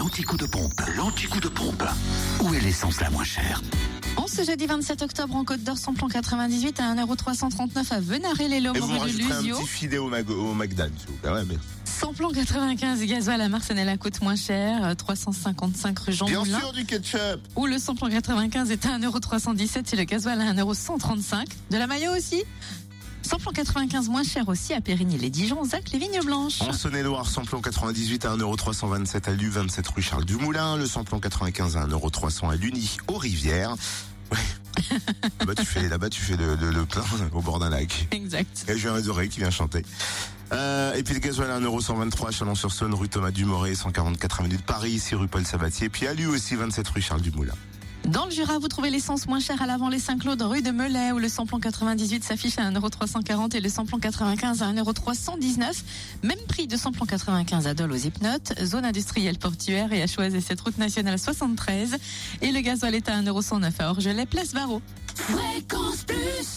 l'anti-coup de pompe. L'anti-coup de pompe. Où est l'essence la moins chère En ce jeudi 27 octobre, en Côte d'Or, samplon 98 à 1,339€ à Venaré-les-Lômes, rue de rajouterez un Lusio. petit filet au, Mag au McDan, s'il vous plaît. Ouais, mais- Samplon 95 gasoil à Marcenay la coûte moins cher, euh, 355 rue Jean Bien Moulin. sûr, du ketchup. Où le samplon 95 est à 1,317€ et le gasoil à 1,135€. De la maillot aussi? Samplon 95 moins cher aussi à Périgny-les-Dijon, Zac, les Vignes Blanches. En Saône-et-Loire, samplon 98 à 1,327€ à Lu, 27 rue Charles Dumoulin. Le samplon 95 à 1,300€ à Luni, aux Rivières. Ouais. là-bas, tu fais, là-bas, tu fais le, le- le plein au bord d'un lac. Exact. Et j'ai un oreilles qui vient chanter. Euh, et puis le gasoil à 1,123€ à Chalon-sur-Saône, rue Thomas Dumoré, 144 minutes Paris, ici rue Paul Sabatier. Puis à Lu aussi, 27 rue Charles Dumoulin. Dans le Jura, vous trouvez l'essence moins chère à l'avant les Saint-Claude, rue de Melay, où le samplon 98 s'affiche à 1,340€ et le samplon 95 à 1,319€. Même prix de samplon 95 à Dole aux Hypnotes, zone industrielle portuaire et à choisir cette route nationale 73. Et le gasoil est à 1,109€ à Orgelet, place Varro. Fréquence Plus